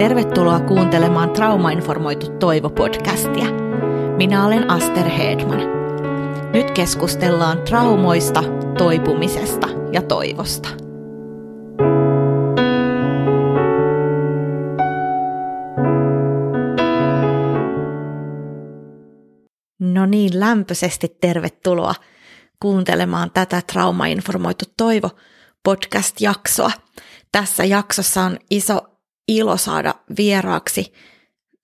Tervetuloa kuuntelemaan Traumainformoitu Toivo-podcastia. Minä olen Aster Hedman. Nyt keskustellaan traumoista, toipumisesta ja toivosta. No niin, lämpöisesti tervetuloa kuuntelemaan tätä Traumainformoitu Toivo podcast-jaksoa. Tässä jaksossa on iso ilo saada vieraaksi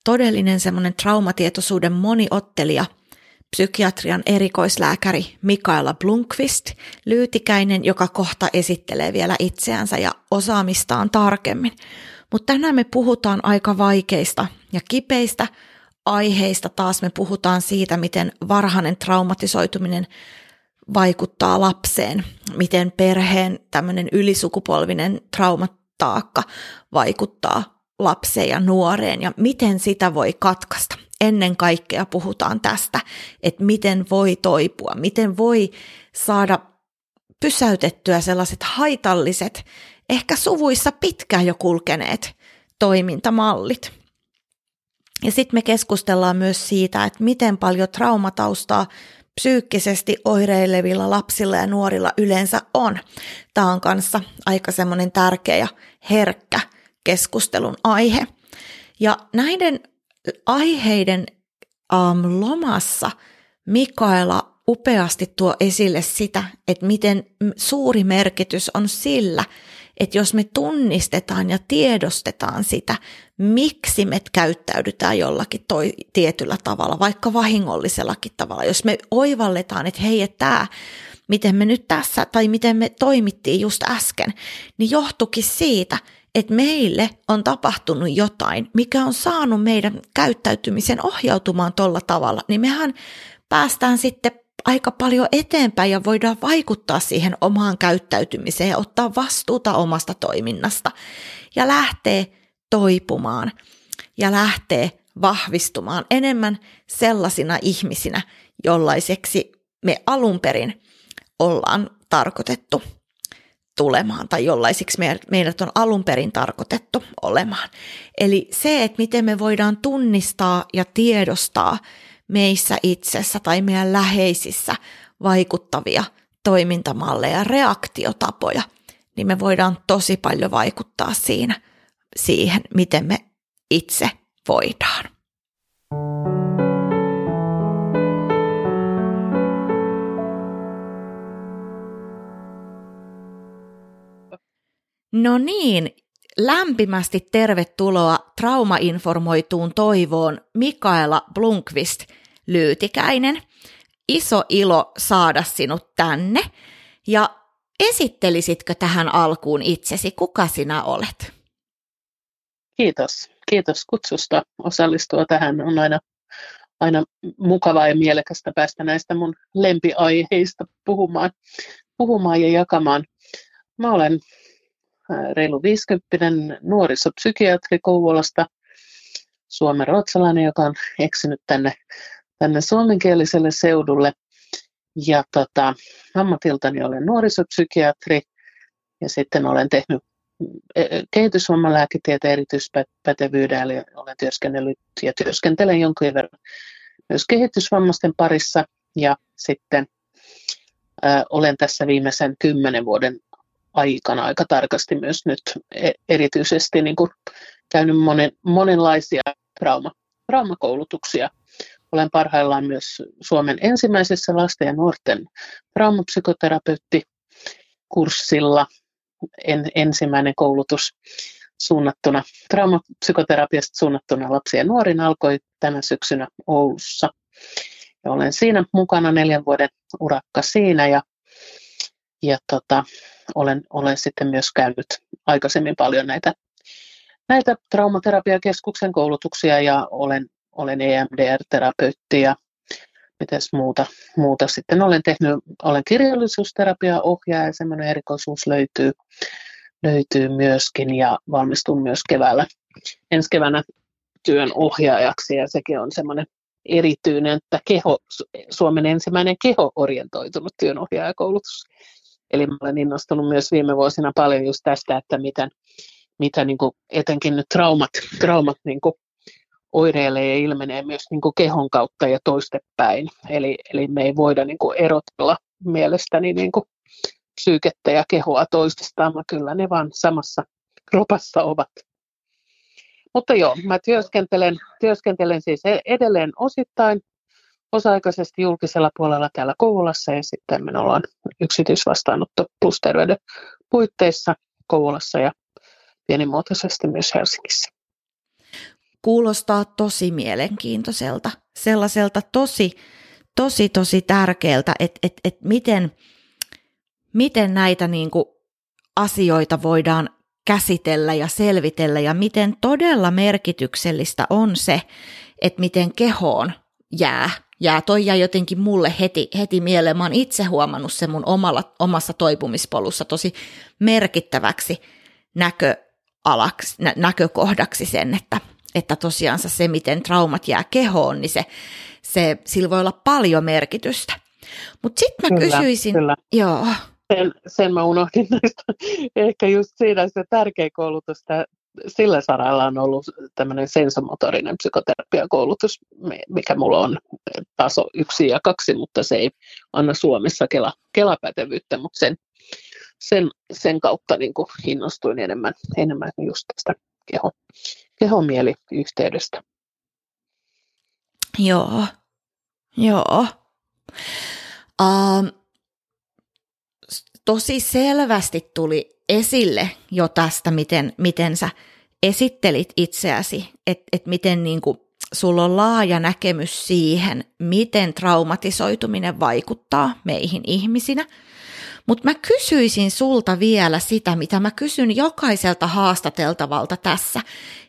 todellinen semmoinen traumatietoisuuden moniottelija, psykiatrian erikoislääkäri Mikaela Blunkvist, lyytikäinen, joka kohta esittelee vielä itseänsä ja osaamistaan tarkemmin. Mutta tänään me puhutaan aika vaikeista ja kipeistä aiheista. Taas me puhutaan siitä, miten varhainen traumatisoituminen vaikuttaa lapseen, miten perheen tämmöinen ylisukupolvinen traumataakka vaikuttaa lapseen ja nuoreen ja miten sitä voi katkaista. Ennen kaikkea puhutaan tästä, että miten voi toipua, miten voi saada pysäytettyä sellaiset haitalliset, ehkä suvuissa pitkään jo kulkeneet toimintamallit. Ja sitten me keskustellaan myös siitä, että miten paljon traumataustaa psyykkisesti oireilevilla lapsilla ja nuorilla yleensä on. Tämä on kanssa aika semmoinen tärkeä ja herkkä keskustelun aihe. Ja näiden aiheiden um, lomassa Mikaela upeasti tuo esille sitä, että miten suuri merkitys on sillä, että jos me tunnistetaan ja tiedostetaan sitä, miksi me käyttäydytään jollakin toi, tietyllä tavalla, vaikka vahingollisellakin tavalla, jos me oivalletaan, että hei, että tämä, miten me nyt tässä, tai miten me toimittiin just äsken, niin johtukin siitä, että meille on tapahtunut jotain, mikä on saanut meidän käyttäytymisen ohjautumaan tuolla tavalla, niin mehän päästään sitten aika paljon eteenpäin ja voidaan vaikuttaa siihen omaan käyttäytymiseen ja ottaa vastuuta omasta toiminnasta ja lähtee toipumaan ja lähtee vahvistumaan enemmän sellaisina ihmisinä, jollaiseksi me alun perin ollaan tarkoitettu tulemaan tai jollaisiksi meidät on alun perin tarkoitettu olemaan. Eli se, että miten me voidaan tunnistaa ja tiedostaa meissä itsessä tai meidän läheisissä vaikuttavia toimintamalleja, reaktiotapoja, niin me voidaan tosi paljon vaikuttaa siinä siihen, miten me itse voidaan. No niin, lämpimästi tervetuloa traumainformoituun toivoon Mikaela Blunkvist Lyytikäinen. Iso ilo saada sinut tänne. Ja esittelisitkö tähän alkuun itsesi, kuka sinä olet? Kiitos. Kiitos kutsusta osallistua tähän. On aina, aina mukavaa ja mielekästä päästä näistä mun lempiaiheista puhumaan, puhumaan ja jakamaan. Mä olen reilu 50 nuorisopsykiatri Kouvolasta, Suomen ruotsalainen, joka on eksynyt tänne, tänne suomenkieliselle seudulle. Ja tota, ammatiltani olen nuorisopsykiatri ja sitten olen tehnyt e, e, kehitysvammalääketieteen erityispätevyyden, eli olen työskennellyt ja työskentelen jonkin verran myös kehitysvammaisten parissa ja sitten olen tässä viimeisen kymmenen vuoden aikana aika tarkasti myös nyt e- erityisesti niin kuin käynyt monen, monenlaisia trauma, traumakoulutuksia. Olen parhaillaan myös Suomen ensimmäisessä lasten ja nuorten traumapsykoterapeutti-kurssilla. En, ensimmäinen koulutus suunnattuna traumapsykoterapiasta suunnattuna lapsiin ja nuoriin alkoi tänä syksynä Oulussa. Ja olen siinä mukana neljän vuoden urakka siinä ja, ja tota, olen, olen sitten myös käynyt aikaisemmin paljon näitä, näitä traumaterapiakeskuksen koulutuksia ja olen, olen EMDR-terapeutti ja mitäs muuta, muuta sitten olen tehnyt, olen kirjallisuusterapia-ohjaaja, semmoinen erikoisuus löytyy, löytyy myöskin ja valmistun myös keväällä, ensi keväänä työn ohjaajaksi ja sekin on semmoinen erityinen, että keho, Suomen ensimmäinen keho-orientoitunut työnohjaajakoulutus. Eli mä olen innostunut myös viime vuosina paljon just tästä, että miten, mitä niin kuin, etenkin nyt traumat, traumat niin kuin, oireilee ja ilmenee myös niin kuin kehon kautta ja toistepäin. Eli, eli me ei voida niin kuin erotella mielestäni niin kuin psyykettä ja kehoa toisistaan, vaan kyllä ne vaan samassa kropassa ovat. Mutta joo, mä työskentelen, työskentelen siis e-, edelleen osittain osa-aikaisesti julkisella puolella täällä Kouvolassa ja sitten me ollaan yksityisvastaanotto plus terveyden puitteissa Kouvolassa ja pienimuotoisesti myös Helsingissä. Kuulostaa tosi mielenkiintoiselta, sellaiselta tosi, tosi, tosi tärkeältä, että et, et miten, miten näitä niin kuin asioita voidaan käsitellä ja selvitellä ja miten todella merkityksellistä on se, että miten kehoon jää. Jää toi jäi jotenkin mulle heti, heti mieleen. Mä oon itse huomannut sen mun omalla, omassa toipumispolussa tosi merkittäväksi näköalaksi, nä, näkökohdaksi sen, että, että tosiaan se, miten traumat jää kehoon, niin se, se, sillä voi olla paljon merkitystä. Mutta sitten mä kyllä, kysyisin, kyllä. joo, sen, sen mä unohdin näistä. Ehkä just siinä se tärkeä koulutus sillä saralla on ollut tämmöinen sensomotorinen psykoterapiakoulutus, mikä mulla on taso yksi ja kaksi, mutta se ei anna Suomessa kela, kelapätevyyttä, mutta sen, sen, sen kautta niin kuin innostuin enemmän, enemmän just tästä keho, kehomieliyhteydestä. Joo, joo. Um, tosi selvästi tuli esille jo tästä, miten, miten sä esittelit itseäsi, että et miten niin kuin, sulla on laaja näkemys siihen, miten traumatisoituminen vaikuttaa meihin ihmisinä. Mutta mä kysyisin sulta vielä sitä, mitä mä kysyn jokaiselta haastateltavalta tässä,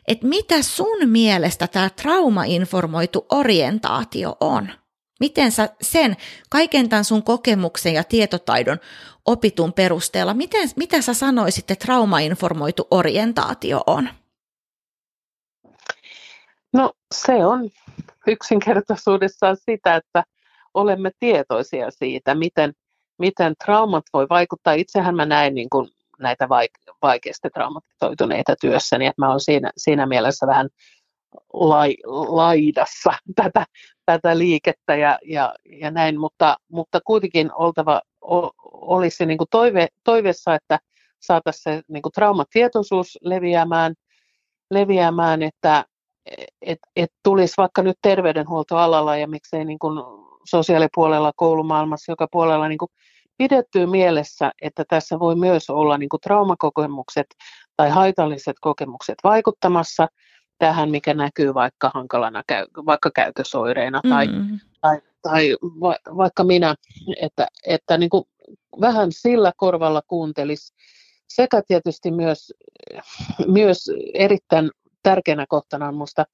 että mitä sun mielestä tämä traumainformoitu orientaatio on? Miten sä sen, kaiken tämän sun kokemuksen ja tietotaidon opitun perusteella, miten, mitä sä sanoisit, että traumainformoitu orientaatio on? No se on yksinkertaisuudessaan sitä, että olemme tietoisia siitä, miten, miten traumat voi vaikuttaa. Itsehän mä näen niin kuin näitä vaikeasti traumatisoituneita työssäni, että mä olen siinä, siinä mielessä vähän lai, laidassa tätä, tätä liikettä ja, ja, ja näin, mutta, mutta kuitenkin oltava, o, olisi niin kuin toive, toiveessa, että saataisiin se niin kuin traumatietoisuus leviämään, leviämään että et, et tulisi vaikka nyt terveydenhuoltoalalla ja miksei niin kuin sosiaalipuolella, koulumaailmassa, joka puolella niin kuin pidettyä mielessä, että tässä voi myös olla niin kuin traumakokemukset tai haitalliset kokemukset vaikuttamassa tähän, mikä näkyy vaikka hankalana, vaikka käytösoireina tai, mm. tai, tai va, vaikka minä, että, että niin kuin vähän sillä korvalla kuuntelisi sekä tietysti myös, myös erittäin tärkeänä kohtana on minusta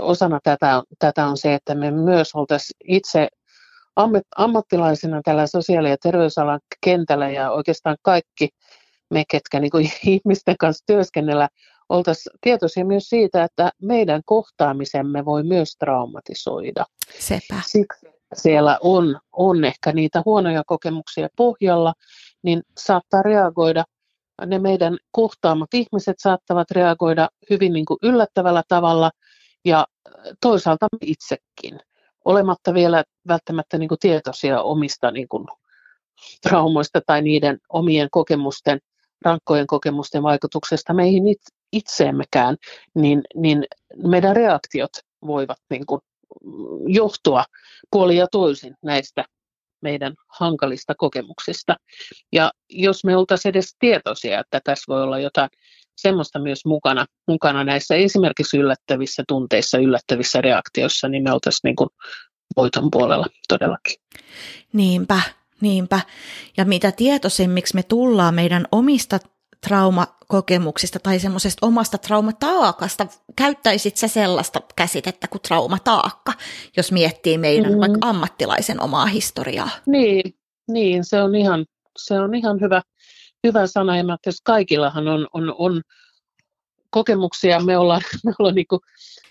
osana tätä, tätä on se, että me myös oltaisiin itse ammattilaisina tällä sosiaali- ja terveysalan kentällä ja oikeastaan kaikki me, ketkä niin kuin ihmisten kanssa työskennellä, oltaisiin tietoisia myös siitä, että meidän kohtaamisemme voi myös traumatisoida. Sepä. Siksi siellä on, on ehkä niitä huonoja kokemuksia pohjalla, niin saattaa reagoida, ne meidän kohtaamat ihmiset saattavat reagoida hyvin niin kuin yllättävällä tavalla ja toisaalta itsekin, olematta vielä välttämättä niin kuin tietoisia omista niin kuin traumoista tai niiden omien kokemusten, rankkojen kokemusten vaikutuksesta meihin itseemmekään, niin, niin meidän reaktiot voivat niin kuin johtua puoli ja toisin näistä meidän hankalista kokemuksista. Ja jos me oltaisiin edes tietoisia, että tässä voi olla jotain semmoista myös mukana, mukana näissä esimerkiksi yllättävissä tunteissa, yllättävissä reaktioissa, niin me oltaisiin niin kuin voiton puolella todellakin. Niinpä, niinpä. Ja mitä tietoisemmiksi me tullaan meidän omista traumakokemuksista tai semmoisesta omasta traumataakasta. Käyttäisit sä sellaista käsitettä kuin traumataakka, jos miettii meidän mm. vaikka ammattilaisen omaa historiaa? Niin, niin se on ihan, se on ihan hyvä, hyvä sana. Ja että kaikillahan on, on, on kokemuksia. Me ollaan, me ollaan niin kuin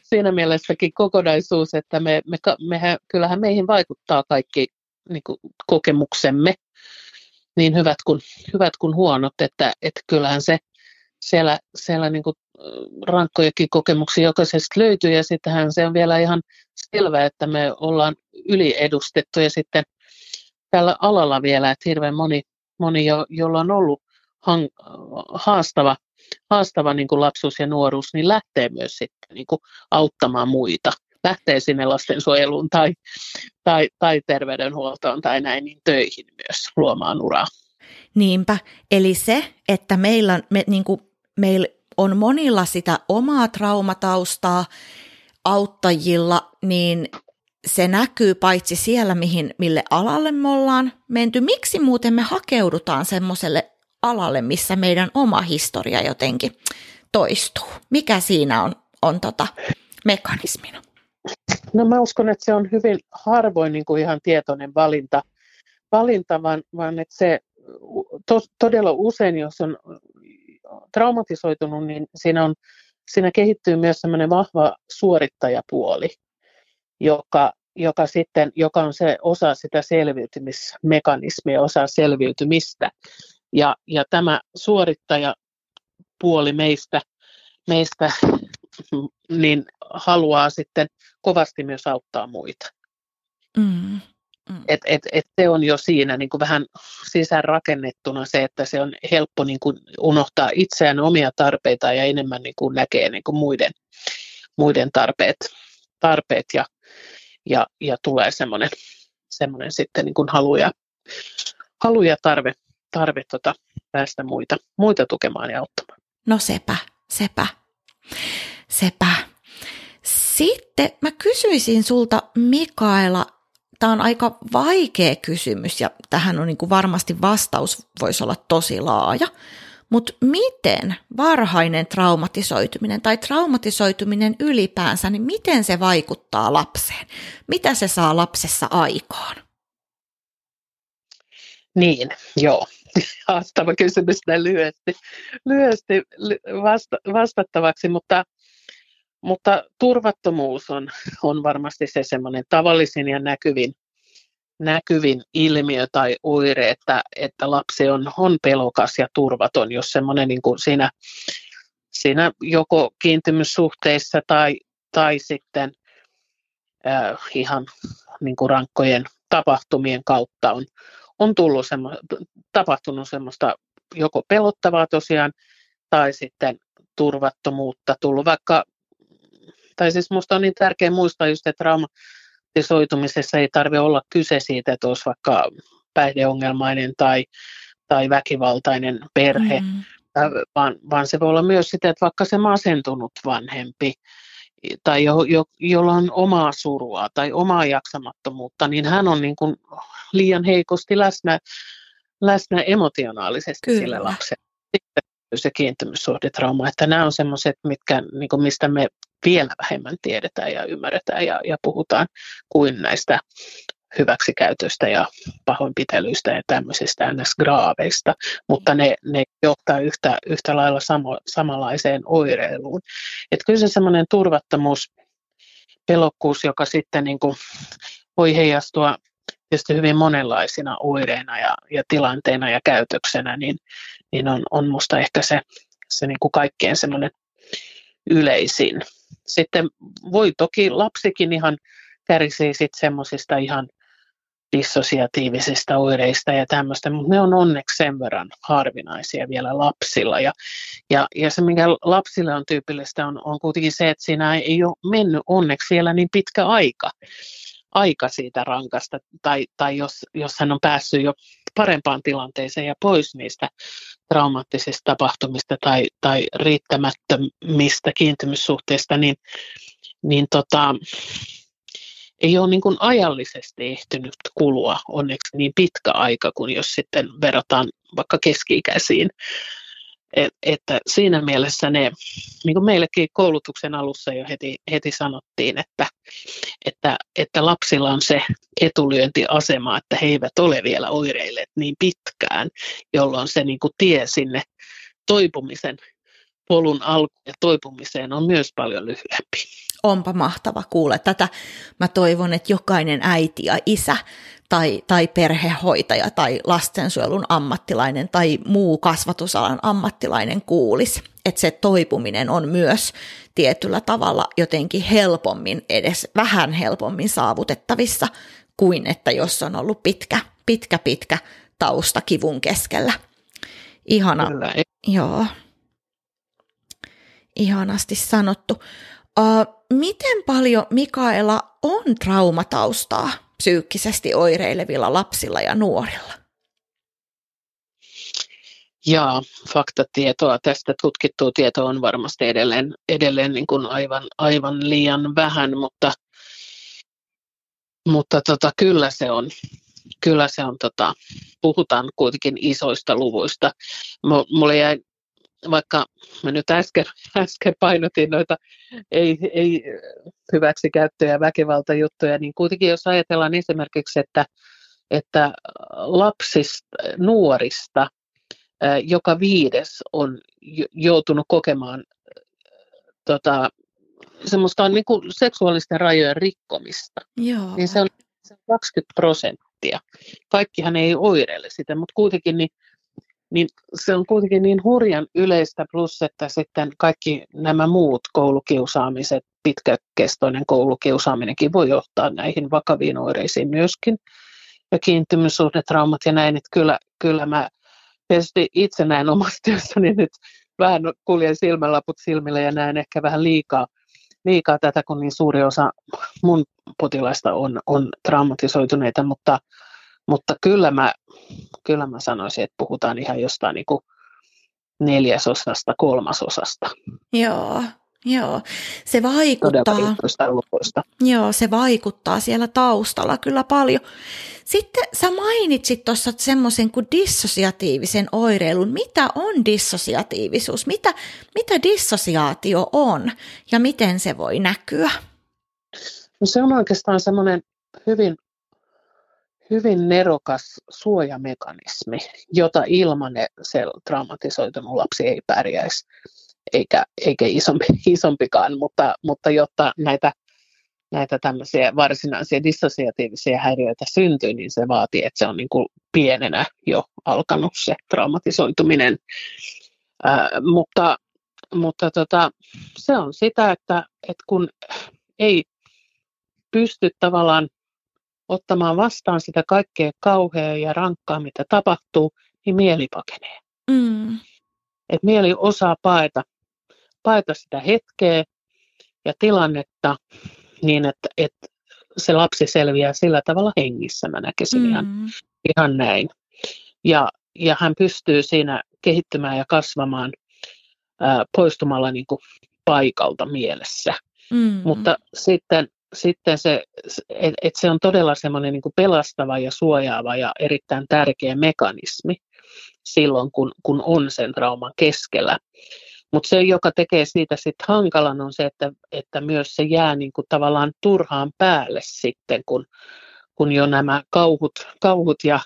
siinä mielessäkin kokonaisuus, että me, me, mehän, kyllähän meihin vaikuttaa kaikki niin kuin kokemuksemme niin hyvät kuin, hyvät kuin huonot, että, että kyllähän se siellä, siellä niin kuin rankkojakin kokemuksia jokaisesta löytyy ja sittenhän se on vielä ihan selvää, että me ollaan yliedustettu ja sitten tällä alalla vielä, että hirveän moni, moni jo, jolla on ollut hang, haastava, haastava niin kuin lapsuus ja nuoruus, niin lähtee myös sitten niin kuin auttamaan muita. Lähtee sinne lastensuojeluun tai, tai, tai terveydenhuoltoon tai näin niin töihin myös luomaan uraa. Niinpä, eli se, että meillä, me, niin kuin, meillä on monilla sitä omaa traumataustaa auttajilla, niin se näkyy paitsi siellä, mihin, mille alalle me ollaan menty. Miksi muuten me hakeudutaan semmoiselle alalle, missä meidän oma historia jotenkin toistuu? Mikä siinä on, on tota mekanismina? No mä uskon, että se on hyvin harvoin niin kuin ihan tietoinen valinta, valinta vaan, vaan että se to, todella usein, jos on traumatisoitunut, niin siinä, on, siinä kehittyy myös semmoinen vahva suorittajapuoli, joka, joka, sitten, joka on se osa sitä selviytymismekanismia, osa selviytymistä. Ja, ja tämä suorittajapuoli meistä, meistä niin haluaa sitten kovasti myös auttaa muita. Mm. Mm. Et, et, et se on jo siinä niin kuin vähän sisäänrakennettuna se, että se on helppo niin kuin unohtaa itseään omia tarpeita ja enemmän niin kuin näkee niin kuin muiden, muiden tarpeet, tarpeet ja, ja, ja tulee semmoinen, semmoinen sitten niin kuin halu ja, halu ja tarve, tarve tota, päästä muita, muita tukemaan ja auttamaan. No sepä, sepä, sepä. Sitten mä kysyisin sulta Mikaela, tämä on aika vaikea kysymys ja tähän on niin kuin varmasti vastaus voisi olla tosi laaja. Mutta miten varhainen traumatisoituminen tai traumatisoituminen ylipäänsä, niin miten se vaikuttaa lapseen? Mitä se saa lapsessa aikaan? Niin, joo. Haastava kysymys näin lyhyesti, lyhyesti vasta, vastattavaksi, mutta mutta turvattomuus on, on varmasti se semmoinen tavallisin ja näkyvin, näkyvin ilmiö tai oire, että, että lapsi on, on pelokas ja turvaton, jos semmoinen niin kuin siinä, siinä joko kiintymyssuhteissa tai, tai sitten äh, ihan niin kuin rankkojen tapahtumien kautta on, on tullut semmo, tapahtunut semmoista joko pelottavaa tosiaan tai sitten turvattomuutta, tullut vaikka tai siis minusta on niin tärkeää muistaa just, että traumatisoitumisessa ei tarvitse olla kyse siitä, että olisi vaikka päihdeongelmainen tai, tai väkivaltainen perhe, mm. vaan, vaan se voi olla myös sitä, että vaikka se masentunut vanhempi tai jo, jo, jolla on omaa surua tai omaa jaksamattomuutta, niin hän on niin kuin liian heikosti läsnä, läsnä emotionaalisesti Kyllä. sille lapselle. Sitten se kiintymyssuhdetrauma, että nämä on semmoiset, mitkä, niin kuin mistä me vielä vähemmän tiedetään ja ymmärretään ja, ja puhutaan kuin näistä hyväksikäytöstä ja pahoinpitelyistä ja tämmöisistä ns-graaveista, mutta ne, ne johtaa yhtä, yhtä lailla samo, samanlaiseen oireiluun. Että kyllä se semmoinen turvattomuus, pelokkuus, joka sitten niin kuin voi heijastua tietysti hyvin monenlaisina oireina ja, ja tilanteina ja käytöksenä, niin, niin on, on musta ehkä se, se niin kuin kaikkein semmoinen yleisin. Sitten voi toki lapsikin ihan kärsii sitten semmoisista ihan dissosiatiivisista oireista ja tämmöistä, mutta ne on onneksi sen verran harvinaisia vielä lapsilla. Ja, ja, ja se, mikä lapsille on tyypillistä, on, on kuitenkin se, että siinä ei ole mennyt onneksi vielä niin pitkä aika, aika siitä rankasta, tai, tai jos, jos hän on päässyt jo parempaan tilanteeseen ja pois niistä traumaattisista tapahtumista tai, tai riittämättömistä kiintymyssuhteista, niin, niin tota, ei ole niin kuin ajallisesti ehtinyt kulua onneksi niin pitkä aika kuin jos sitten verrataan vaikka keski-ikäisiin et, että siinä mielessä ne, niin kuin meillekin koulutuksen alussa jo heti, heti sanottiin, että, että, että lapsilla on se etulyöntiasema, että he eivät ole vielä oireilleet niin pitkään, jolloin se niin kuin tie sinne toipumisen polun alku ja toipumiseen on myös paljon lyhyempi. Onpa mahtava kuulla tätä. Mä toivon, että jokainen äiti ja isä tai, tai perhehoitaja tai lastensuojelun ammattilainen tai muu kasvatusalan ammattilainen kuulisi. Että se toipuminen on myös tietyllä tavalla jotenkin helpommin, edes vähän helpommin saavutettavissa kuin että jos on ollut pitkä, pitkä, pitkä tausta kivun keskellä. Ihana. Kyllä. Joo. Ihanasti sanottu. Uh, miten paljon Mikaela on traumataustaa psyykkisesti oireilevilla lapsilla ja nuorilla? Ja faktatietoa tästä tutkittua tietoa on varmasti edelleen, edelleen niin kuin aivan, aivan liian vähän, mutta, mutta tota, kyllä se on, kyllä se on tota, puhutaan kuitenkin isoista luvuista. Mulle jäi vaikka mä nyt äsken, äsken painotin noita ei, ei hyväksikäyttöjä ja väkivaltajuttuja, niin kuitenkin jos ajatellaan esimerkiksi, että, että lapsista, nuorista joka viides on joutunut kokemaan tota, semmoista niin kuin seksuaalisten rajojen rikkomista, Joo. niin se on 20 prosenttia. Kaikkihan ei oireile sitä, mutta kuitenkin niin niin se on kuitenkin niin hurjan yleistä, plus että sitten kaikki nämä muut koulukiusaamiset, pitkäkestoinen koulukiusaaminenkin voi johtaa näihin vakaviin oireisiin myöskin, ja kiintymyssuhdetraumat ja näin, että kyllä, kyllä mä tietysti itse näen omassa työssäni nyt vähän kuljen silmälaput silmillä ja näen ehkä vähän liikaa, liikaa tätä, kun niin suuri osa mun potilaista on, on traumatisoituneita, mutta mutta kyllä mä, kyllä mä sanoisin, että puhutaan ihan jostain niin kuin neljäsosasta, kolmasosasta. Joo, joo. Se vaikuttaa. Joo, se vaikuttaa siellä taustalla kyllä paljon. Sitten sä mainitsit tuossa semmoisen kuin dissosiatiivisen oireilun. Mitä on dissosiatiivisuus? Mitä, mitä dissosiaatio on ja miten se voi näkyä? No se on oikeastaan semmoinen hyvin hyvin nerokas suojamekanismi, jota ilman se traumatisoitunut lapsi ei pärjäisi, eikä, eikä isompi, isompikaan, mutta, mutta jotta näitä, näitä tämmöisiä varsinaisia dissosiatiivisia häiriöitä syntyy, niin se vaatii, että se on niin kuin pienenä jo alkanut se traumatisoituminen. Ää, mutta mutta tota, se on sitä, että, että kun ei pysty tavallaan ottamaan vastaan sitä kaikkea kauheaa ja rankkaa, mitä tapahtuu, niin mieli pakenee. Mm. Et mieli osaa paeta, paeta sitä hetkeä ja tilannetta niin, että, että se lapsi selviää sillä tavalla hengissä, mä näkisin mm. ihan, ihan näin. Ja, ja hän pystyy siinä kehittymään ja kasvamaan ää, poistumalla niin kuin paikalta mielessä. Mm. Mutta sitten sitten se, että et se on todella semmoinen niin pelastava ja suojaava ja erittäin tärkeä mekanismi silloin, kun, kun on sen trauman keskellä. Mutta se, joka tekee siitä sitten hankalan, on se, että, että myös se jää niin kuin tavallaan turhaan päälle sitten, kun, kun jo nämä kauhut, kauhut ja,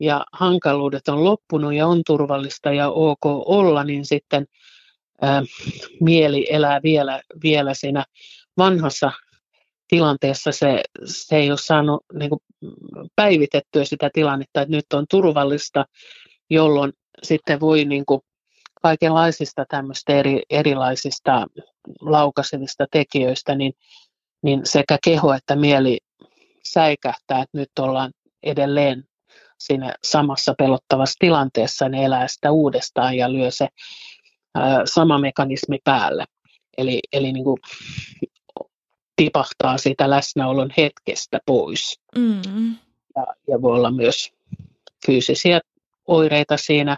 ja hankaluudet on loppunut ja on turvallista ja ok olla, niin sitten ää, mieli elää vielä, vielä siinä vanhassa tilanteessa se, se ei ole saanut niin kuin, päivitettyä sitä tilannetta, että nyt on turvallista, jolloin sitten voi niin kuin, kaikenlaisista tämmöistä eri, erilaisista laukaisevista tekijöistä, niin, niin sekä keho että mieli säikähtää, että nyt ollaan edelleen siinä samassa pelottavassa tilanteessa, ne elää sitä uudestaan ja lyö se ää, sama mekanismi päälle. Eli, eli niin kuin tipahtaa siitä läsnäolon hetkestä pois. Mm. Ja, ja voi olla myös fyysisiä oireita siinä,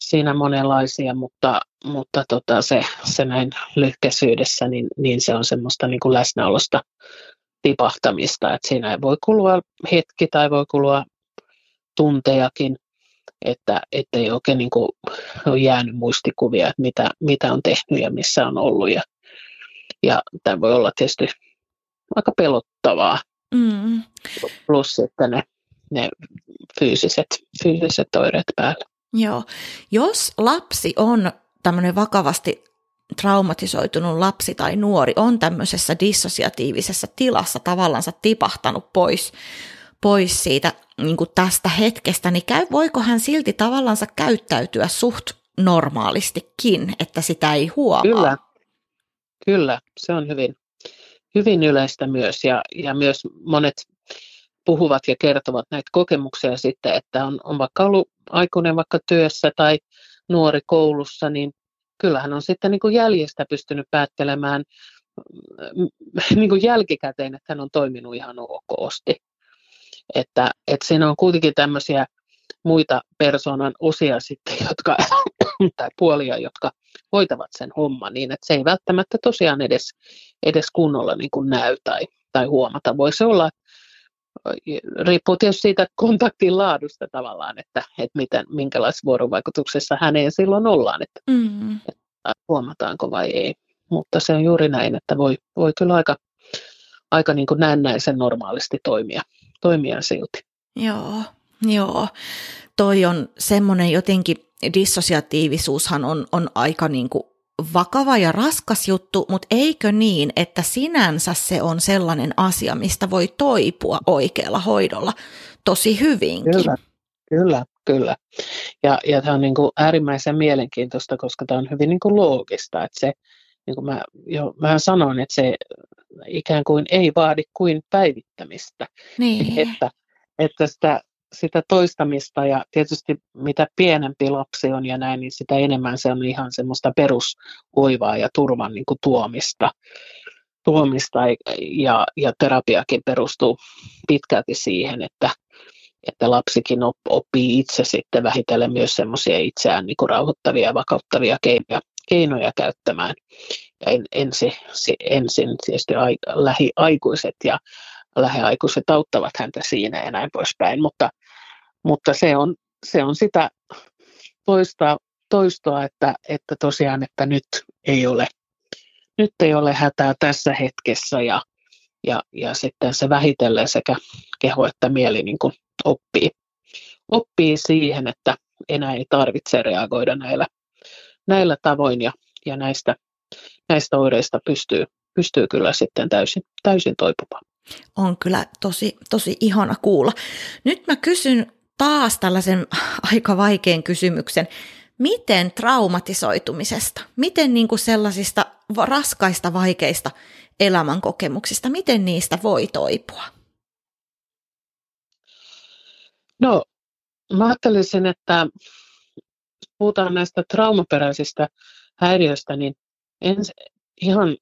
siinä monenlaisia, mutta, mutta tota se, se näin lyhkäisyydessä, niin, niin se on semmoista niin kuin läsnäolosta tipahtamista, että siinä voi kulua hetki tai voi kulua tuntejakin, että ei oikein niin kuin ole jäänyt muistikuvia, että mitä, mitä on tehnyt ja missä on ollut ja ja tämä voi olla tietysti aika pelottavaa. Mm. Plus sitten ne, ne fyysiset, fyysiset oireet päällä. Joo. Jos lapsi on tämmöinen vakavasti traumatisoitunut lapsi tai nuori on tämmöisessä dissosiatiivisessa tilassa tavallansa tipahtanut pois, pois siitä niin kuin tästä hetkestä, niin käy, voiko hän silti tavallaan käyttäytyä suht normaalistikin, että sitä ei huomaa? Kyllä, kyllä. se on hyvin, hyvin yleistä myös ja, ja myös monet puhuvat ja kertovat näitä kokemuksia sitten, että on, on vaikka ollut aikuinen vaikka työssä tai nuori koulussa, niin kyllähän on sitten niin kuin jäljestä pystynyt päättelemään mm, niin kuin jälkikäteen, että hän on toiminut ihan okosti. Että, että siinä on kuitenkin tämmöisiä muita persoonan osia sitten, jotka, tai puolia, jotka hoitavat sen homman niin, että se ei välttämättä tosiaan edes, edes kunnolla niin kuin näy tai, tai huomata. Voisi olla, riippuu tietysti siitä kontaktin laadusta tavallaan, että, että miten, minkälaisessa vuorovaikutuksessa häneen silloin ollaan, että, mm. että huomataanko vai ei. Mutta se on juuri näin, että voi, voi kyllä aika, aika niin kuin näennäisen normaalisti toimia, toimia silti. Joo, joo. Toi on semmoinen jotenkin, dissosiatiivisuushan on, on aika niin kuin vakava ja raskas juttu, mutta eikö niin, että sinänsä se on sellainen asia, mistä voi toipua oikealla hoidolla tosi hyvinkin? Kyllä, kyllä, kyllä. Ja, ja tämä on niin kuin äärimmäisen mielenkiintoista, koska tämä on hyvin niin kuin loogista, että se, niin kuin mä jo vähän sanoin, että se ikään kuin ei vaadi kuin päivittämistä. Niin. Että, että sitä sitä toistamista ja tietysti mitä pienempi lapsi on ja näin, niin sitä enemmän se on ihan semmoista perusoivaa ja turvan niin kuin tuomista. tuomista ja, ja terapiakin perustuu pitkälti siihen, että, että lapsikin oppii itse sitten vähitellen myös semmoisia itseään niin kuin rauhoittavia ja vakauttavia keinoja, keinoja käyttämään. Ja en, ensi, ensin tietysti lähiaikuiset ja lähiaikuiset auttavat häntä siinä ja näin poispäin, mutta, mutta se, on, se on sitä toista, toistoa, että, että tosiaan, että nyt ei ole, nyt ei ole hätää tässä hetkessä ja, ja, ja sitten se vähitellen sekä keho että mieli niin kuin oppii, oppii siihen, että enää ei tarvitse reagoida näillä, näillä tavoin ja, ja näistä, näistä oireista pystyy, pystyy kyllä sitten täysin, täysin toipumaan on kyllä tosi, tosi ihana kuulla. Nyt mä kysyn taas tällaisen aika vaikean kysymyksen. Miten traumatisoitumisesta, miten niin kuin sellaisista raskaista, vaikeista elämänkokemuksista, miten niistä voi toipua? No, mä ajattelisin, että puhutaan näistä traumaperäisistä häiriöistä, niin ens, ihan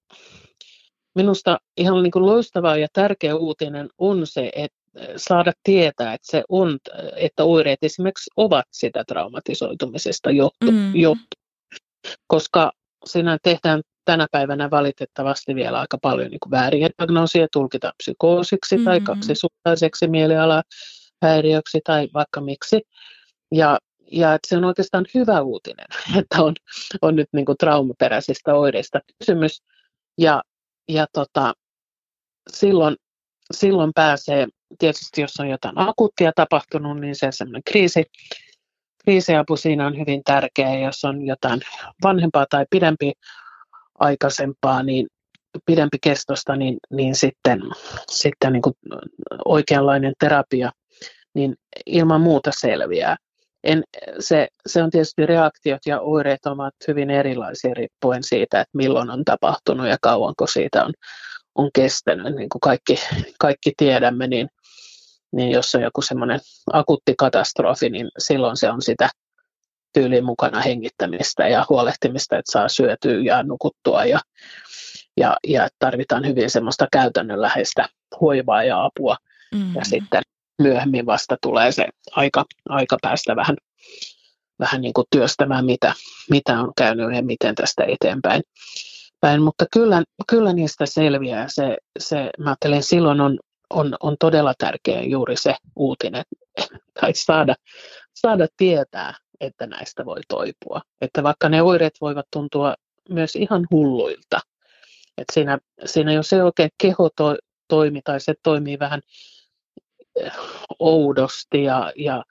minusta ihan niin kuin loistava ja tärkeä uutinen on se, että saada tietää, että se on, että oireet esimerkiksi ovat sitä traumatisoitumisesta johtu, mm. johtu. koska siinä tehdään tänä päivänä valitettavasti vielä aika paljon niin vääriä diagnoosia, tulkita psykoosiksi mm-hmm. tai kaksisuhtaiseksi mielialahäiriöksi tai vaikka miksi. Ja, ja että se on oikeastaan hyvä uutinen, että on, on nyt niin kuin traumaperäisistä oireista kysymys. Ja ja tota, silloin, silloin pääsee, tietysti jos on jotain akuuttia tapahtunut, niin se semmoinen kriisi, kriisiapu siinä on hyvin tärkeä. Jos on jotain vanhempaa tai pidempi aikaisempaa, niin pidempi kestosta, niin, niin sitten, sitten niin kuin oikeanlainen terapia niin ilman muuta selviää. En, se, se on tietysti reaktiot ja oireet ovat hyvin erilaisia riippuen siitä, että milloin on tapahtunut ja kauanko siitä on, on kestänyt. Niin kuin kaikki, kaikki tiedämme, niin, niin jos on joku semmoinen akuutti katastrofi, niin silloin se on sitä tyylin mukana hengittämistä ja huolehtimista, että saa syötyä ja nukuttua ja, ja, ja tarvitaan hyvin semmoista käytännönläheistä hoivaa ja apua. Mm. Ja sitten myöhemmin vasta tulee se aika, aika päästä vähän, vähän niin kuin työstämään, mitä, mitä on käynyt ja miten tästä eteenpäin. Päin. Mutta kyllä, kyllä niistä selviää. Se, se, mä ajattelen, silloin on, on, on todella tärkeä juuri se uutinen, tai saada, saada tietää, että näistä voi toipua. Että vaikka ne oireet voivat tuntua myös ihan hulluilta, että siinä, siinä jos se oikein keho to, toimi tai se toimii vähän oudosti ja, ja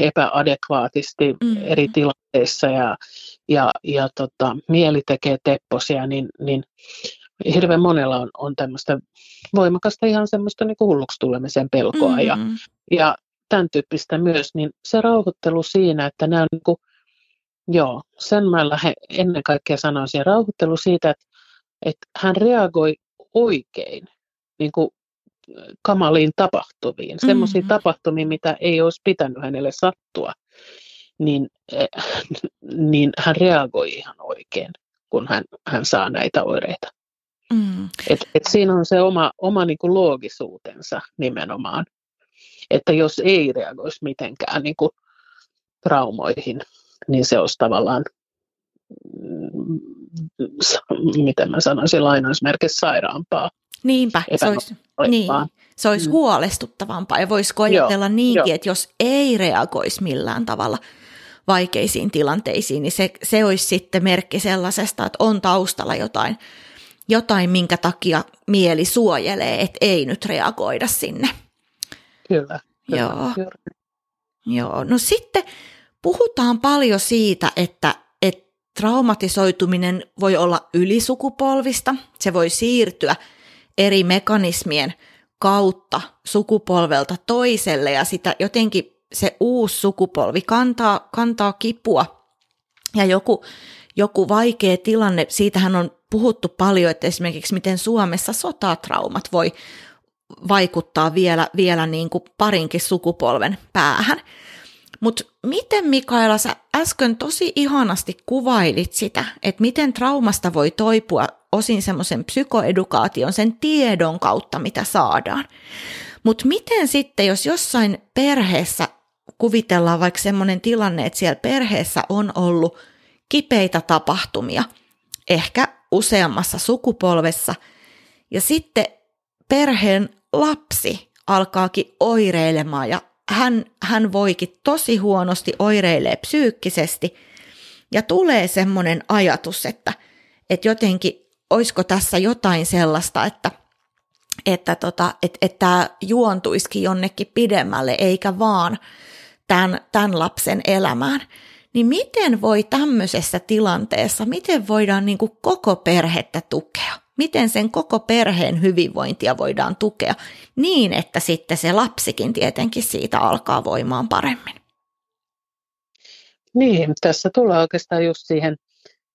epäadekvaatisti mm. eri tilanteissa ja, ja, ja tota, mieli tekee tepposia, niin, niin hirveän monella on, on tämmöistä voimakasta ihan semmoista niin hulluksi tulemisen pelkoa mm-hmm. ja, ja tämän tyyppistä myös, niin se rauhoittelu siinä, että nämä on niin kuin, joo, sen mä lähden ennen kaikkea sanoisin, rauhoittelu siitä, että, että hän reagoi oikein niin kuin kamaliin tapahtumiin, mm-hmm. semmoisiin tapahtumiin, mitä ei olisi pitänyt hänelle sattua, niin, eh, niin hän reagoi ihan oikein, kun hän, hän saa näitä oireita. Mm. Et, et siinä on se oma, oma niin kuin loogisuutensa nimenomaan, että jos ei reagoisi mitenkään niin kuin traumoihin, niin se olisi tavallaan, mm, miten mä sanoisin, lainausmerkissä sairaampaa. Niinpä, se olisi, niin, se olisi mm. huolestuttavampaa ja voisi ajatella niinkin, jo. että jos ei reagoisi millään tavalla vaikeisiin tilanteisiin, niin se, se olisi sitten merkki sellaisesta, että on taustalla jotain, jotain, minkä takia mieli suojelee, että ei nyt reagoida sinne. Kyllä. kyllä Joo. Kyllä. Joo. No sitten puhutaan paljon siitä, että, että traumatisoituminen voi olla ylisukupolvista, se voi siirtyä eri mekanismien kautta sukupolvelta toiselle ja sitä jotenkin se uusi sukupolvi kantaa, kantaa kipua ja joku, joku vaikea tilanne, siitähän on puhuttu paljon, että esimerkiksi miten Suomessa sotatraumat voi vaikuttaa vielä, vielä niin kuin parinkin sukupolven päähän. Mutta miten Mikaela, sä äsken tosi ihanasti kuvailit sitä, että miten traumasta voi toipua osin semmoisen psykoedukaation, sen tiedon kautta, mitä saadaan. Mutta miten sitten, jos jossain perheessä kuvitellaan vaikka semmoinen tilanne, että siellä perheessä on ollut kipeitä tapahtumia, ehkä useammassa sukupolvessa, ja sitten perheen lapsi alkaakin oireilemaan ja hän, hän voikin tosi huonosti, oireilee psyykkisesti ja tulee semmoinen ajatus, että, että jotenkin olisiko tässä jotain sellaista, että että tota, et, et tämä juontuisikin jonnekin pidemmälle, eikä vaan tämän, tämän lapsen elämään. Niin miten voi tämmöisessä tilanteessa, miten voidaan niin kuin koko perhettä tukea? Miten sen koko perheen hyvinvointia voidaan tukea niin, että sitten se lapsikin tietenkin siitä alkaa voimaan paremmin? Niin, tässä tulee oikeastaan just siihen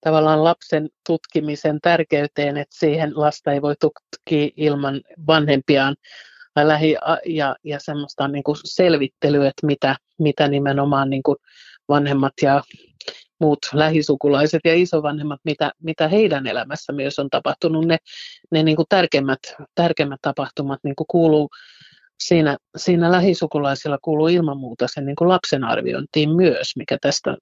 tavallaan lapsen tutkimisen tärkeyteen, että siihen lasta ei voi tutkia ilman vanhempiaan lähi- ja, ja semmoista niin kuin selvittelyä, että mitä, mitä nimenomaan niin kuin vanhemmat ja muut lähisukulaiset ja isovanhemmat, mitä, mitä heidän elämässä myös on tapahtunut, ne, ne niin kuin tärkeimmät, tärkeimmät tapahtumat niin kuin kuuluu siinä, siinä lähisukulaisilla kuuluu ilman muuta sen niin kuin lapsen arviointiin myös, mikä tästä,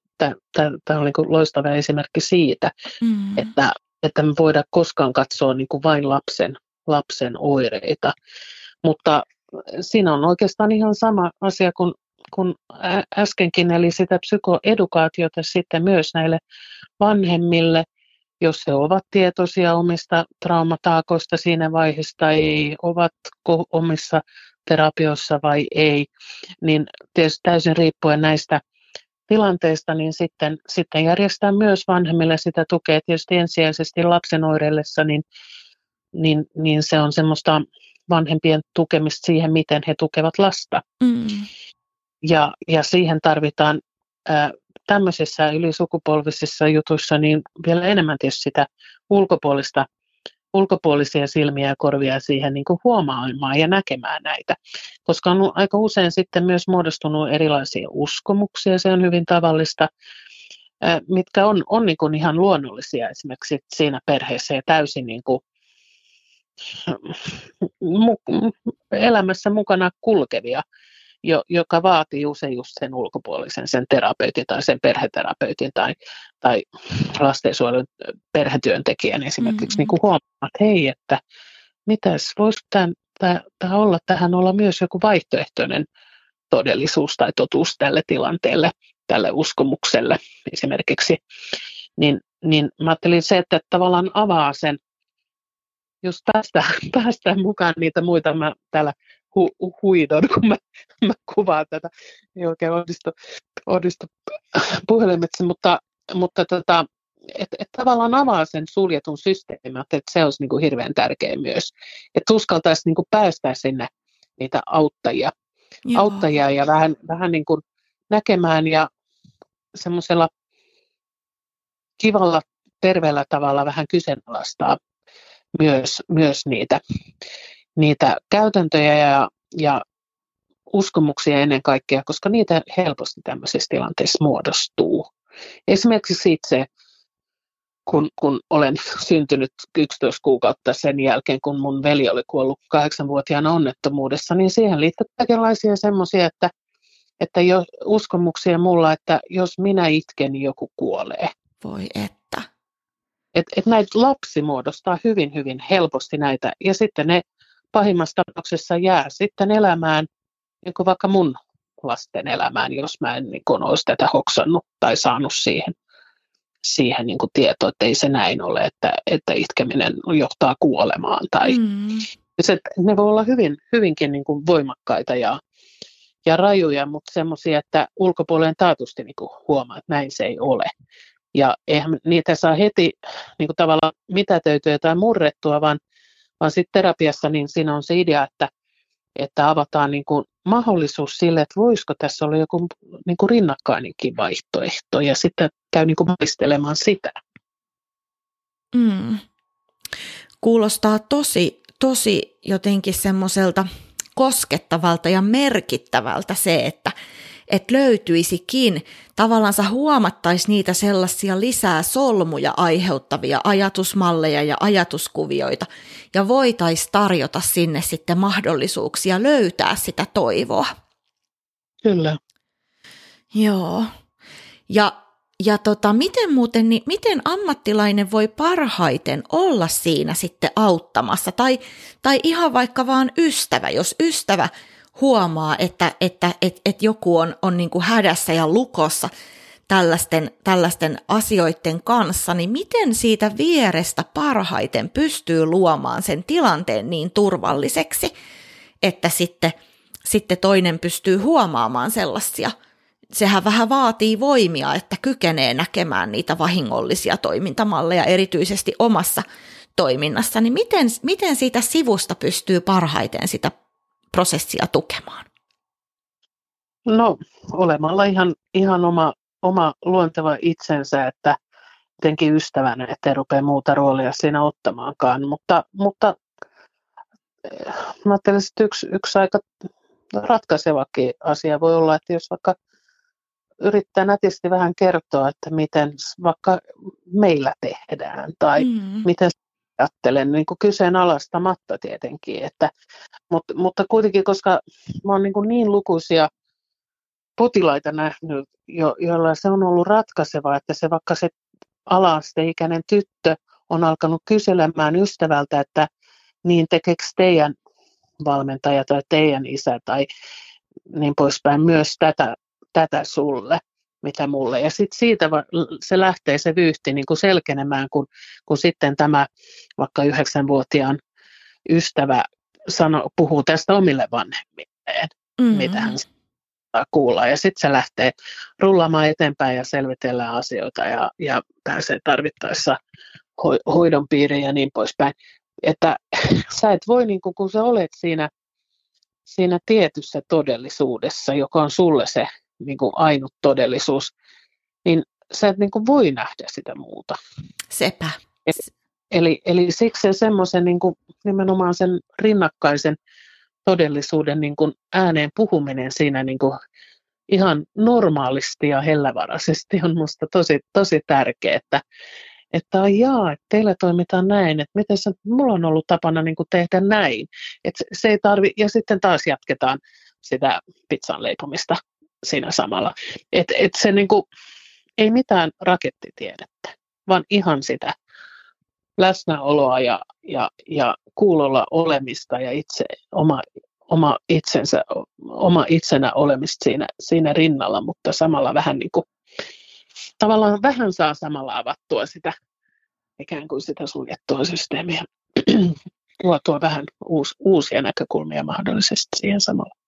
tämä on niin kuin loistava esimerkki siitä, mm. että, että me voidaan koskaan katsoa niin kuin vain lapsen, lapsen oireita, mutta siinä on oikeastaan ihan sama asia kuin, kuin äskenkin, eli sitä psykoedukaatiota sitten myös näille vanhemmille, jos he ovat tietoisia omista traumataakoista siinä vaiheessa tai ovatko omissa terapioissa vai ei, niin tietysti täysin riippuen näistä tilanteista, niin sitten, sitten järjestää myös vanhemmille sitä tukea. Tietysti ensisijaisesti lapsen oireillessa, niin, niin, niin se on semmoista vanhempien tukemista siihen, miten he tukevat lasta. Mm. Ja, ja siihen tarvitaan ää, tämmöisissä ylisukupolvisissa jutuissa niin vielä enemmän tietysti sitä ulkopuolista ulkopuolisia silmiä ja korvia siihen niin kuin huomaamaan ja näkemään näitä, koska on aika usein sitten myös muodostunut erilaisia uskomuksia, se on hyvin tavallista, mitkä on, on niin kuin ihan luonnollisia esimerkiksi siinä perheessä ja täysin niin kuin elämässä mukana kulkevia, jo, joka vaatii usein just sen ulkopuolisen, sen terapeutin tai sen perheterapeutin tai, tai lastensuojelun perhetyöntekijän esimerkiksi mm-hmm. niin kuin huomaa, että hei, että mitäs, voisiko tämän, tämä olla tähän olla myös joku vaihtoehtoinen todellisuus tai totuus tälle tilanteelle, tälle uskomukselle esimerkiksi, niin, niin mä ajattelin se, että tavallaan avaa sen, just päästä, päästä mukaan niitä muita, mä täällä hu, huidon, kun mä, mä kuvaan tätä. Ei oikein onnistu, onnistu puhelimitse, mutta, mutta tota, että et tavallaan avaa sen suljetun systeemin, että se olisi niin kuin hirveän tärkeä myös, että uskaltaisi niin kuin päästä sinne niitä auttajia, auttajia ja vähän, vähän niin kuin näkemään ja semmoisella kivalla, terveellä tavalla vähän kyseenalaistaa myös, myös niitä, niitä käytäntöjä ja, ja uskomuksia ennen kaikkea, koska niitä helposti tämmöisessä tilanteessa muodostuu. Esimerkiksi itse, kun, kun olen syntynyt 11 kuukautta sen jälkeen, kun mun veli oli kuollut kahdeksanvuotiaana onnettomuudessa, niin siihen liittyy kaikenlaisia semmoisia, että, että jo uskomuksia mulla, että jos minä itken, niin joku kuolee. Voi että. Et, et näitä lapsi muodostaa hyvin, hyvin helposti näitä, ja sitten ne pahimmassa tapauksessa jää sitten elämään niin kuin vaikka mun lasten elämään, jos mä en niin kuin, olisi tätä hoksannut tai saanut siihen, siihen niin kuin tietoa, että ei se näin ole, että, että itkeminen johtaa kuolemaan. Tai, mm. se, ne voi olla hyvin, hyvinkin niin kuin voimakkaita ja, ja rajuja, mutta semmoisia, että ulkopuoleen taatusti niin kuin huomaa, että näin se ei ole. Ja eihän niitä saa heti niin kuin tavallaan mitätöityä tai murrettua, vaan, vaan sitten terapiassa niin siinä on se idea, että, että avataan niin kuin mahdollisuus sille, että voisiko tässä olla joku niin kuin rinnakkainenkin vaihtoehto ja sitten käy niin kuin maistelemaan sitä. Mm. Kuulostaa tosi, tosi jotenkin semmoiselta koskettavalta ja merkittävältä se, että, että löytyisikin, tavallaan huomattaisi niitä sellaisia lisää solmuja aiheuttavia ajatusmalleja ja ajatuskuvioita, ja voitaisiin tarjota sinne sitten mahdollisuuksia löytää sitä toivoa. Kyllä. Joo. Ja, ja tota, miten muuten, niin miten ammattilainen voi parhaiten olla siinä sitten auttamassa? Tai, tai ihan vaikka vaan ystävä, jos ystävä huomaa, että, että, että, että joku on, on niin kuin hädässä ja lukossa tällaisten, tällaisten asioiden kanssa, niin miten siitä vierestä parhaiten pystyy luomaan sen tilanteen niin turvalliseksi, että sitten, sitten toinen pystyy huomaamaan sellaisia? Sehän vähän vaatii voimia, että kykenee näkemään niitä vahingollisia toimintamalleja erityisesti omassa toiminnassa, niin miten, miten siitä sivusta pystyy parhaiten sitä prosessia tukemaan? No olemalla ihan, ihan oma, oma luonteva itsensä, että jotenkin ystävänä, ettei rupea muuta roolia siinä ottamaankaan. Mutta, mutta eh, mä ajattelen, että yksi, yksi aika ratkaisevakin asia voi olla, että jos vaikka yrittää nätisti vähän kertoa, että miten vaikka meillä tehdään tai mm. miten ajattelen, niin kuin kyseenalaistamatta tietenkin, että, mutta, mutta kuitenkin, koska mä oon niin, niin lukuisia potilaita nähnyt, jo, joilla se on ollut ratkaiseva, että se vaikka se alasteikäinen tyttö on alkanut kyselemään ystävältä, että niin tekeekö teidän valmentaja tai teidän isä tai niin poispäin myös tätä, tätä sulle mitä mulle. Ja sitten siitä se lähtee se vyyhti niin kuin selkenemään, kun, kun sitten tämä vaikka yhdeksänvuotiaan ystävä sano, puhuu tästä omille vanhemmilleen, mm-hmm. mitä hän saa kuulla. Ja sitten se lähtee rullaamaan eteenpäin ja selvitellään asioita ja, ja pääsee tarvittaessa ho- hoidon piiriin ja niin poispäin. Että sä et voi, niin kuin, kun sä olet siinä, siinä tietyssä todellisuudessa, joka on sulle se niin kuin ainut todellisuus, niin sä et niin kuin voi nähdä sitä muuta. Sepä. Eli, eli, eli siksi se semmoisen niin kuin, nimenomaan sen rinnakkaisen todellisuuden niin kuin ääneen puhuminen siinä niin kuin ihan normaalisti ja hellävaraisesti on minusta tosi, tosi tärkeää, että, että jaa, että teillä toimitaan näin, että miten se, mulla on ollut tapana niin kuin tehdä näin. Että se, se ei tarvi, ja sitten taas jatketaan sitä pizzan leipomista siinä samalla. Et, et se niinku, ei mitään rakettitiedettä, vaan ihan sitä läsnäoloa ja, ja, ja kuulolla olemista ja itse, oma, oma, itsensä, oma itsenä olemista siinä, siinä rinnalla, mutta samalla vähän niin kuin, tavallaan vähän saa samalla avattua sitä ikään kuin sitä suljettua systeemiä, tuotua vähän uus, uusia näkökulmia mahdollisesti siihen samalla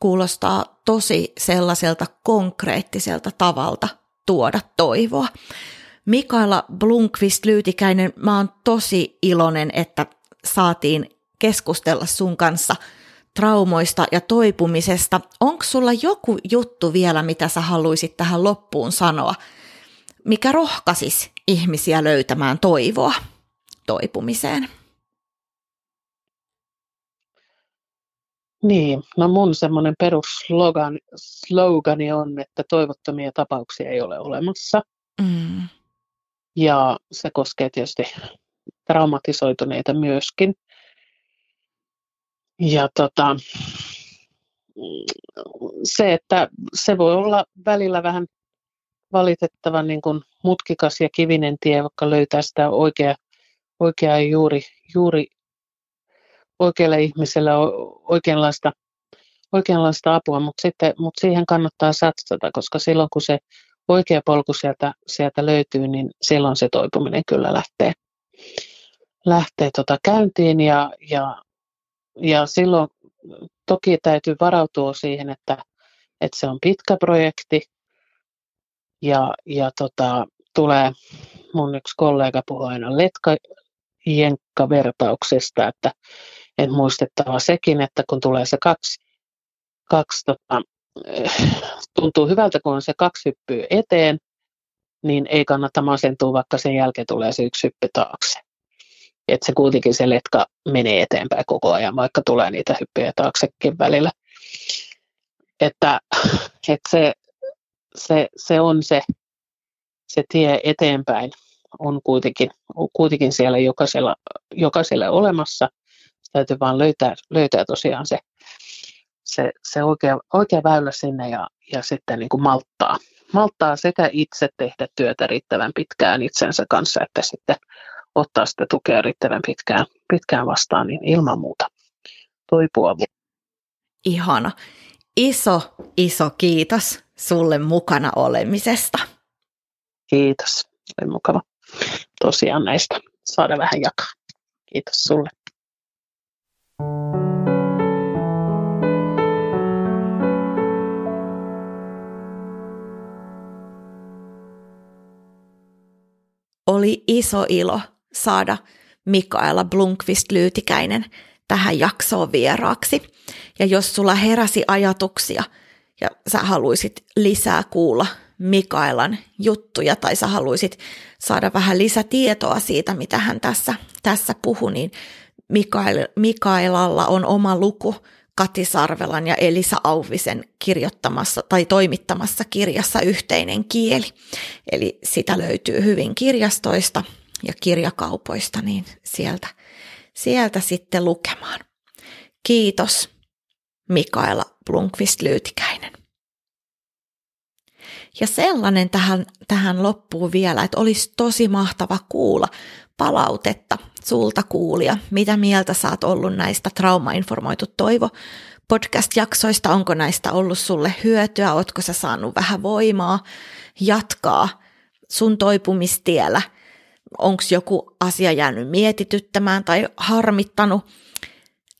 kuulostaa tosi sellaiselta konkreettiselta tavalta tuoda toivoa. Mikaela Blunkvist-Lyytikäinen, mä oon tosi iloinen, että saatiin keskustella sun kanssa traumoista ja toipumisesta. Onko sulla joku juttu vielä, mitä sä haluaisit tähän loppuun sanoa, mikä rohkaisis ihmisiä löytämään toivoa toipumiseen? Niin, no mun semmoinen perusslogani on, että toivottomia tapauksia ei ole olemassa. Mm. Ja se koskee tietysti traumatisoituneita myöskin. Ja tota, se, että se voi olla välillä vähän valitettavan niin kuin mutkikas ja kivinen tie, vaikka löytää sitä oikea, oikeaa juuri, juuri oikealle ihmiselle oikeanlaista, oikeanlaista apua, mutta, sitten, mutta siihen kannattaa satsata, koska silloin kun se oikea polku sieltä, sieltä löytyy, niin silloin se toipuminen kyllä lähtee, lähtee tota käyntiin ja, ja, ja silloin toki täytyy varautua siihen, että, että se on pitkä projekti ja, ja tota, tulee, mun yksi kollega puhuu aina letka, jenkkavertauksesta, että, että muistettava sekin, että kun tulee se kaksi, kaksi tota, tuntuu hyvältä, kun on se kaksi hyppyä eteen, niin ei kannata masentua, vaikka sen jälkeen tulee se yksi hyppy taakse. Että se kuitenkin se letka menee eteenpäin koko ajan, vaikka tulee niitä hyppyjä taaksekin välillä. Että, että se, se, se on se, se tie eteenpäin on kuitenkin, on kuitenkin siellä jokaisella, jokaisella olemassa. Täytyy vaan löytää, löytää tosiaan se, se, se oikea, oikea väylä sinne ja, ja sitten niin kuin malttaa. Malttaa sekä itse tehdä työtä riittävän pitkään itsensä kanssa, että sitten ottaa sitä tukea riittävän pitkään, pitkään vastaan, niin ilman muuta toipua. Ihana. Iso, iso kiitos sulle mukana olemisesta. Kiitos. Oli mukava tosiaan näistä saada vähän jakaa. Kiitos sulle. Oli iso ilo saada Mikaela Blunkvist-Lyytikäinen tähän jaksoon vieraaksi. Ja jos sulla heräsi ajatuksia ja sä haluaisit lisää kuulla Mikaelan juttuja tai sä haluaisit saada vähän lisätietoa siitä, mitä hän tässä, tässä puhui, niin Mikael, Mikaelalla on oma luku Kati Sarvelan ja Elisa Auvisen kirjoittamassa tai toimittamassa kirjassa Yhteinen kieli. Eli sitä löytyy hyvin kirjastoista ja kirjakaupoista, niin sieltä, sieltä sitten lukemaan. Kiitos Mikaela Blunkvist-Lyytikäinen. Ja sellainen tähän, tähän loppuu vielä, että olisi tosi mahtava kuulla palautetta sulta kuulia. Mitä mieltä oot ollut näistä Traumainformoitu Toivo podcast-jaksoista? Onko näistä ollut sulle hyötyä? Ootko sä saanut vähän voimaa jatkaa sun toipumistiellä? Onko joku asia jäänyt mietityttämään tai harmittanut?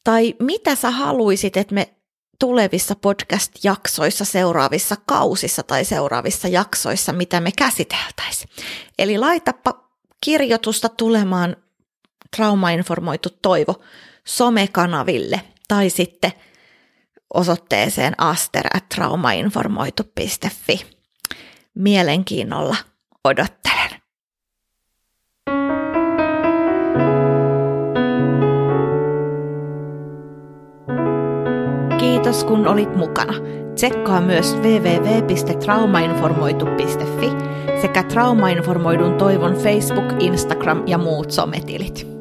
Tai mitä sä haluaisit, että me tulevissa podcast-jaksoissa, seuraavissa kausissa tai seuraavissa jaksoissa, mitä me käsiteltäisiin. Eli laitapa kirjoitusta tulemaan traumainformoitu toivo somekanaville tai sitten osoitteeseen aster.traumainformoitu.fi. Mielenkiinnolla odottelen. Kiitos kun olit mukana. Tsekkaa myös www.traumainformoitu.fi sekä Traumainformoidun toivon Facebook, Instagram ja muut sometilit.